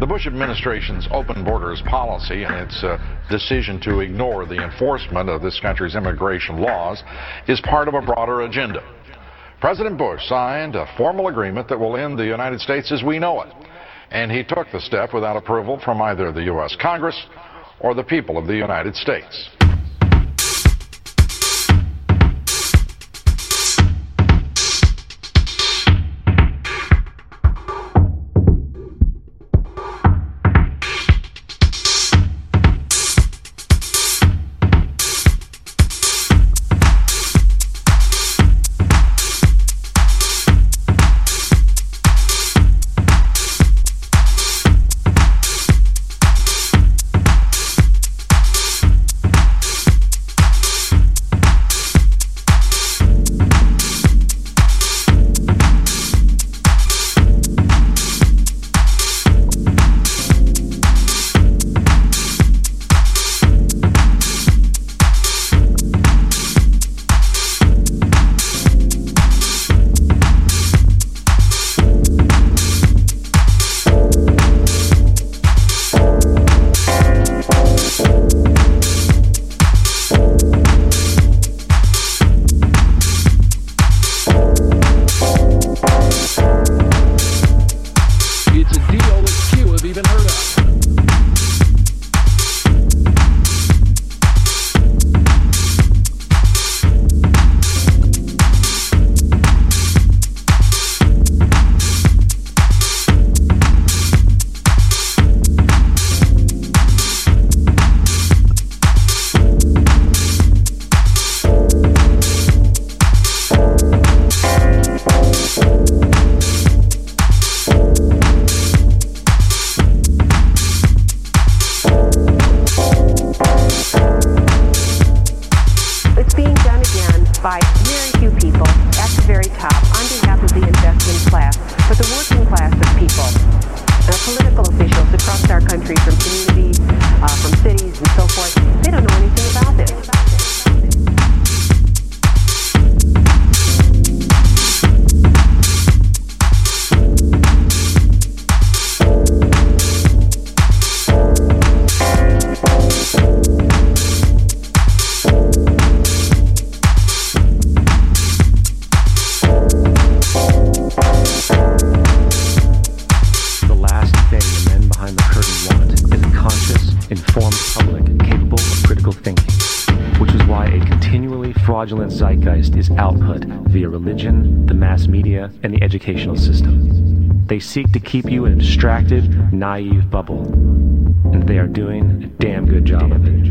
The Bush administration's open borders policy and its uh, decision to ignore the enforcement of this country's immigration laws is part of a broader agenda. President Bush signed a formal agreement that will end the United States as we know it. And he took the step without approval from either the U.S. Congress or the people of the United States. Fraudulent zeitgeist is output via religion, the mass media, and the educational system. They seek to keep you in a distracted, naive bubble, and they are doing a damn good job of it. It is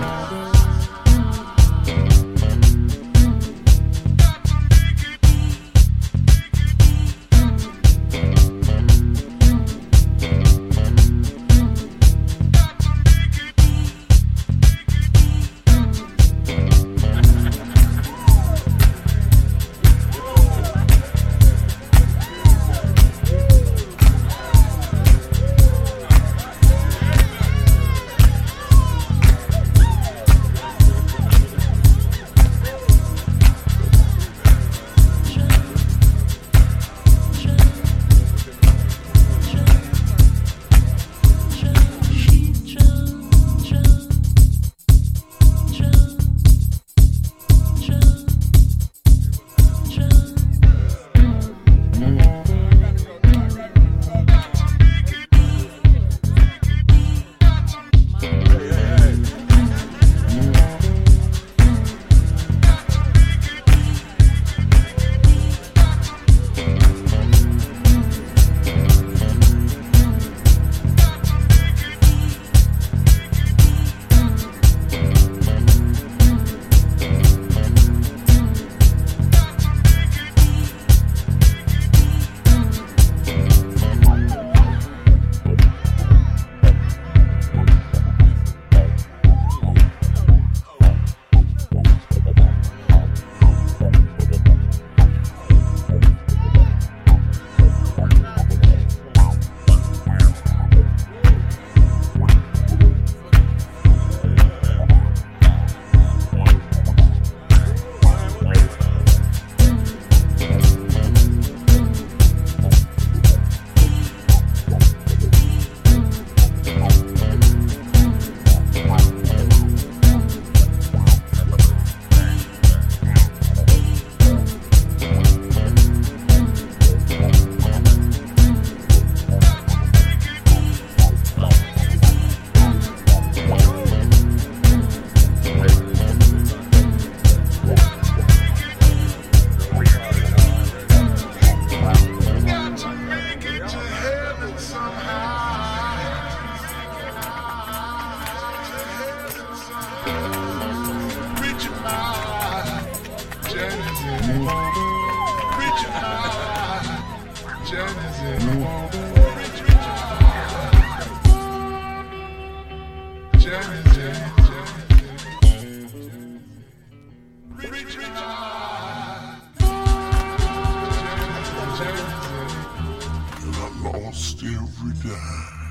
Bye. Real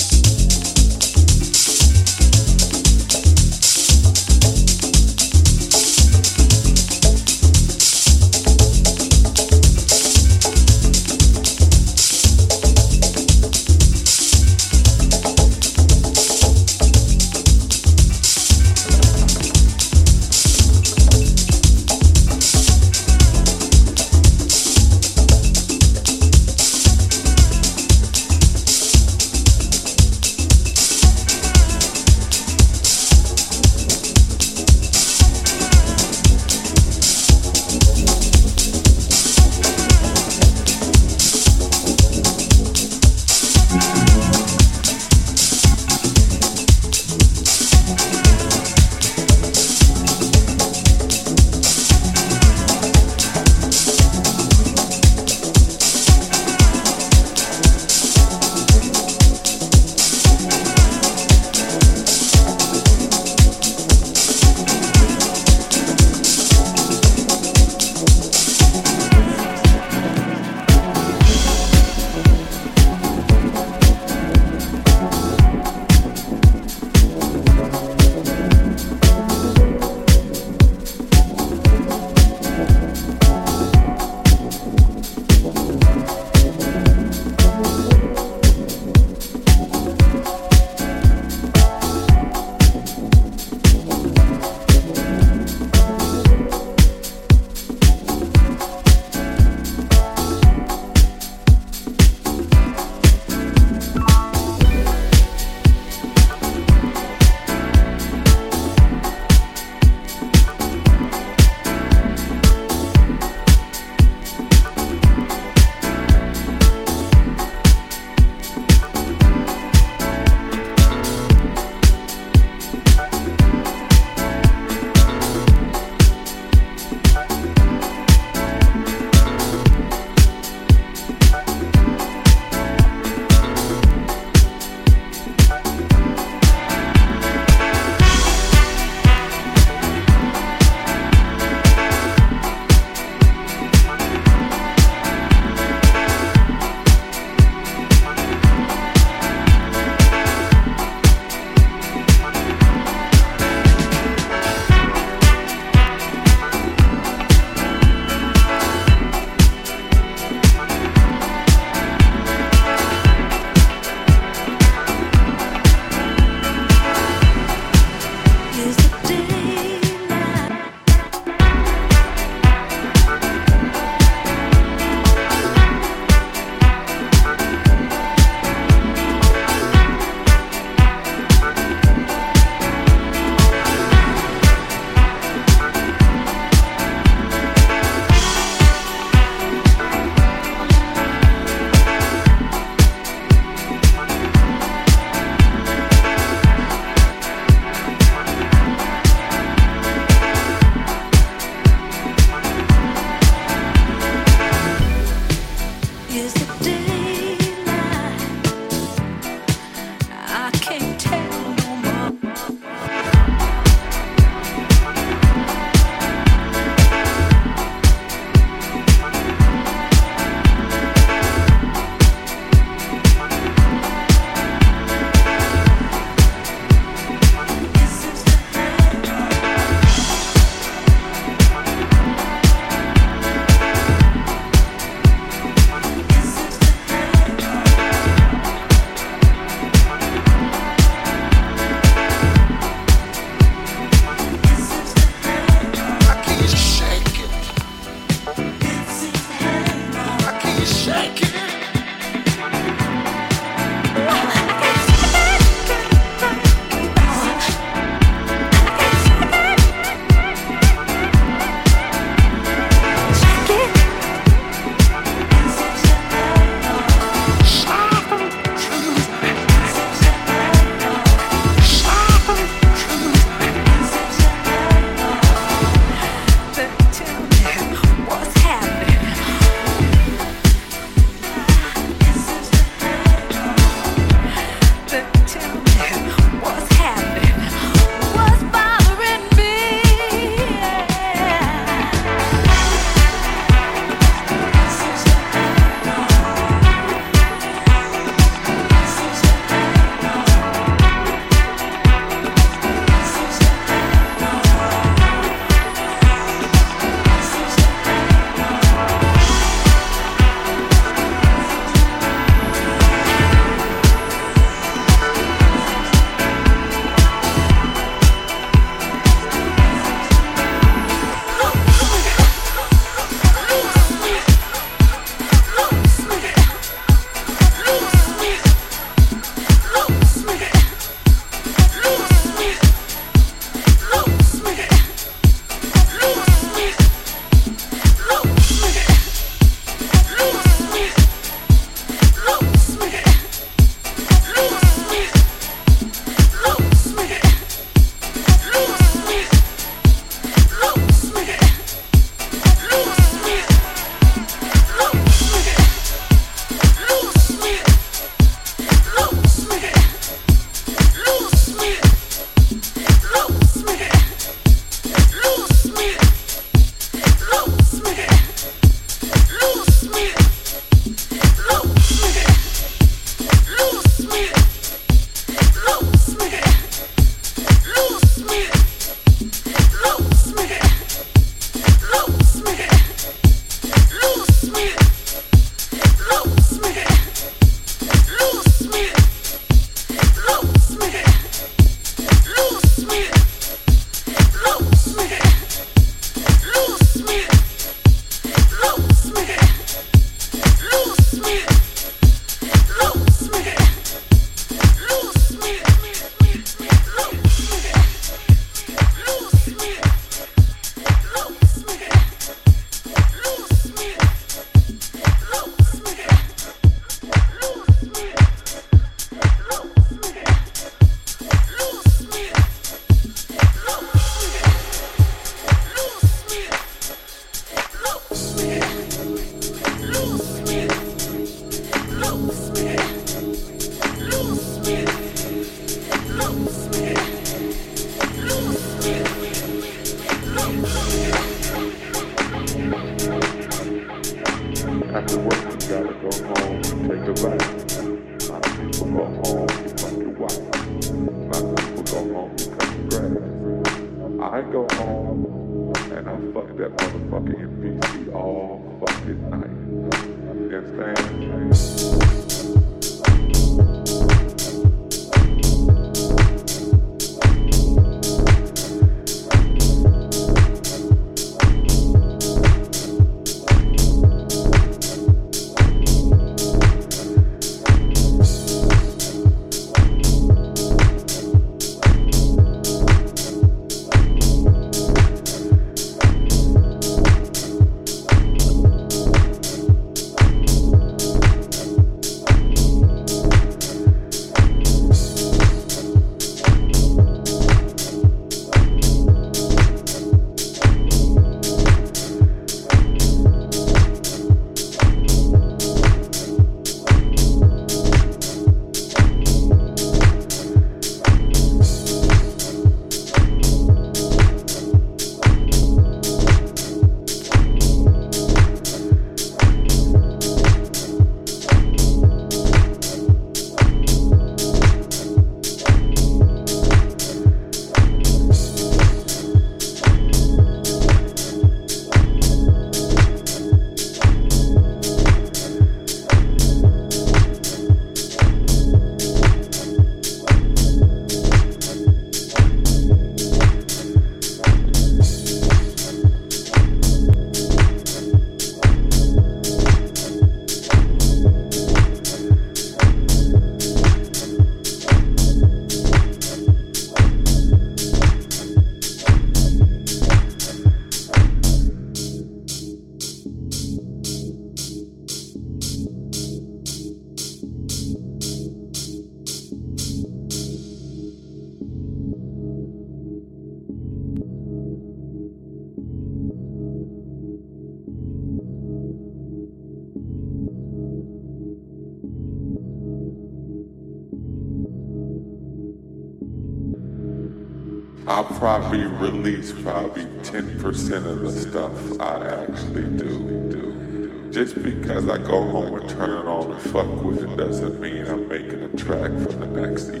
Because I go home and turn it on and fuck with it doesn't mean I'm making a track for the next EP.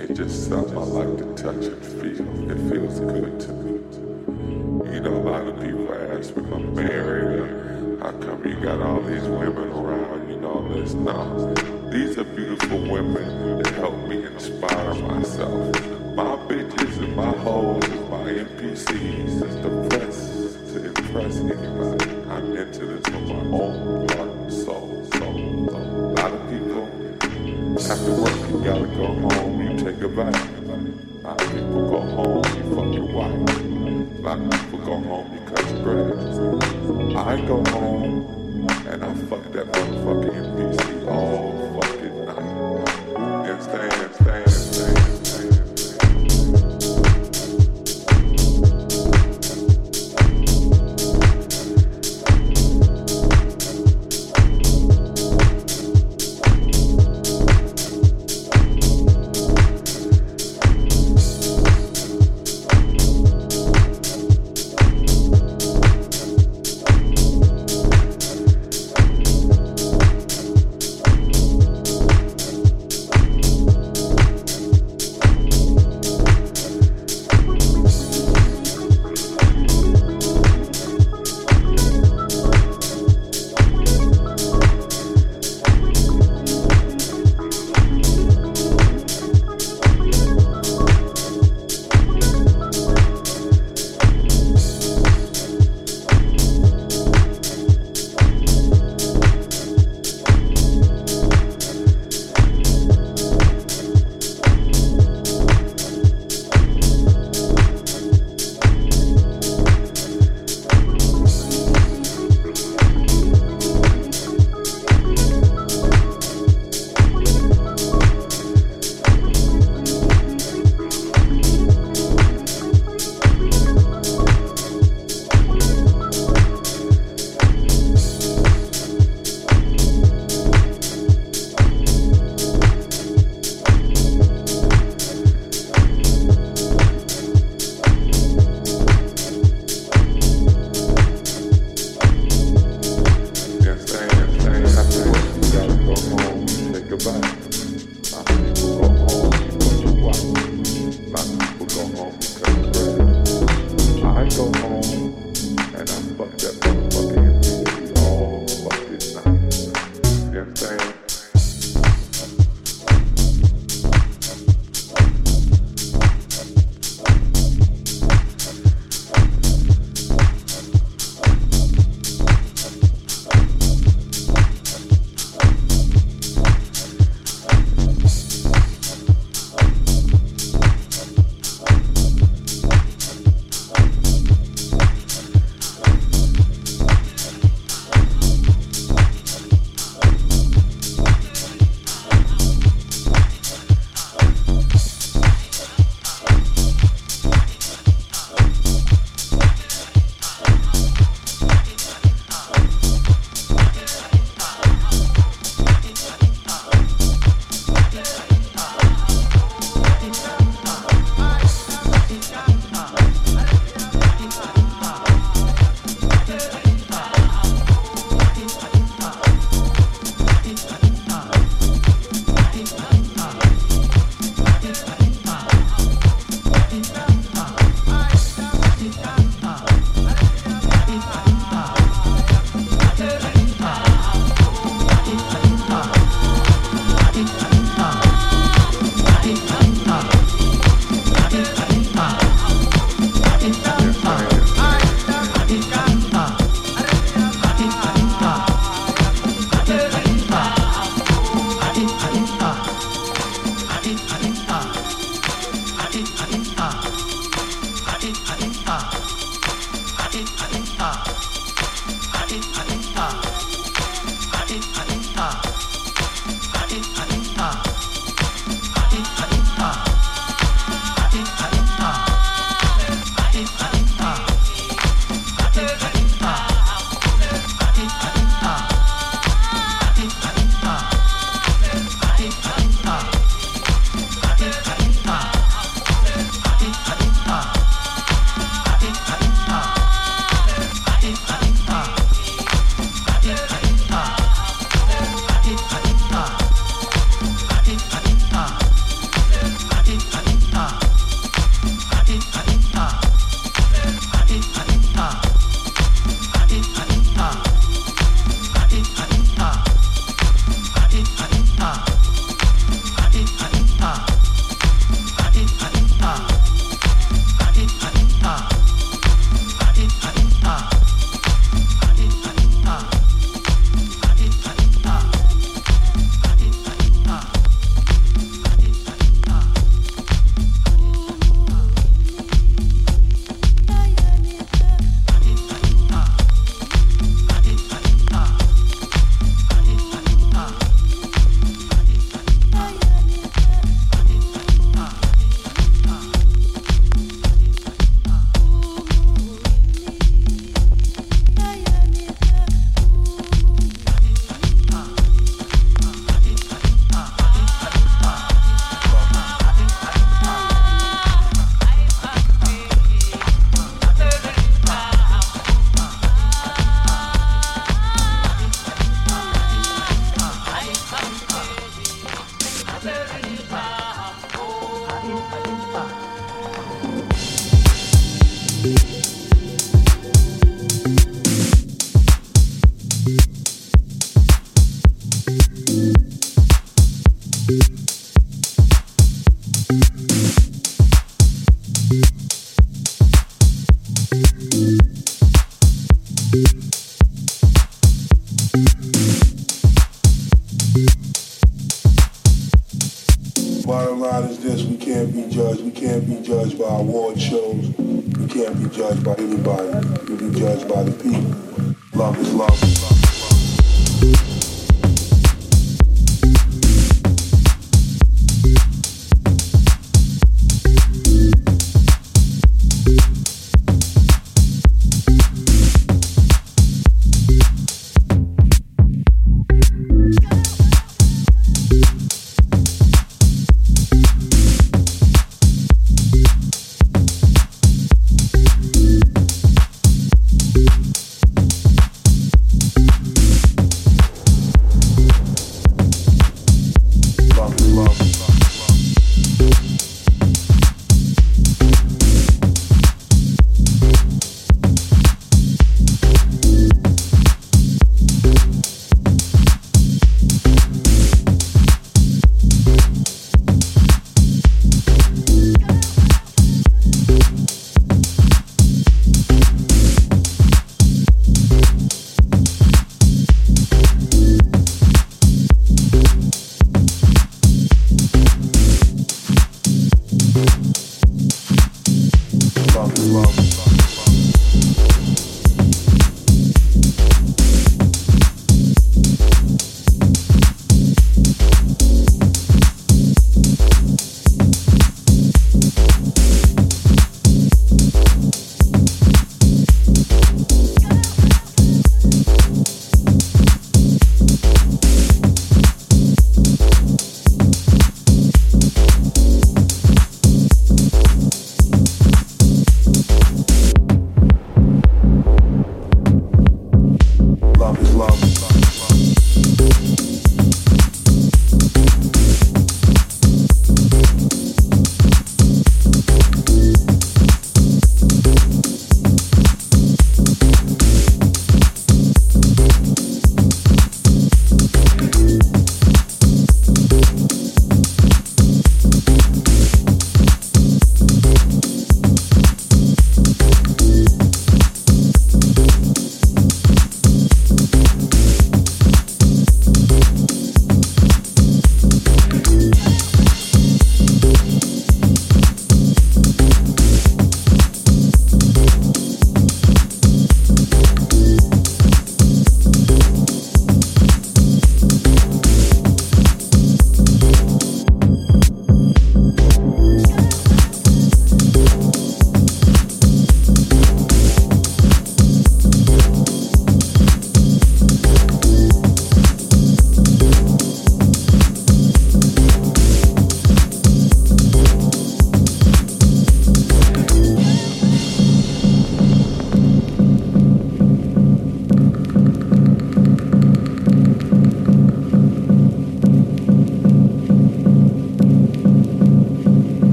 It's just something I like to touch and feel. It feels good to me. You know, a lot of people ask me I'm married how come you got all these women around, you know, this. No. These are beautiful women that help me inspire myself. My bitches and my hoes and my NPCs is the press to impress anybody. I'm into this from after work you gotta go home, you take a bath.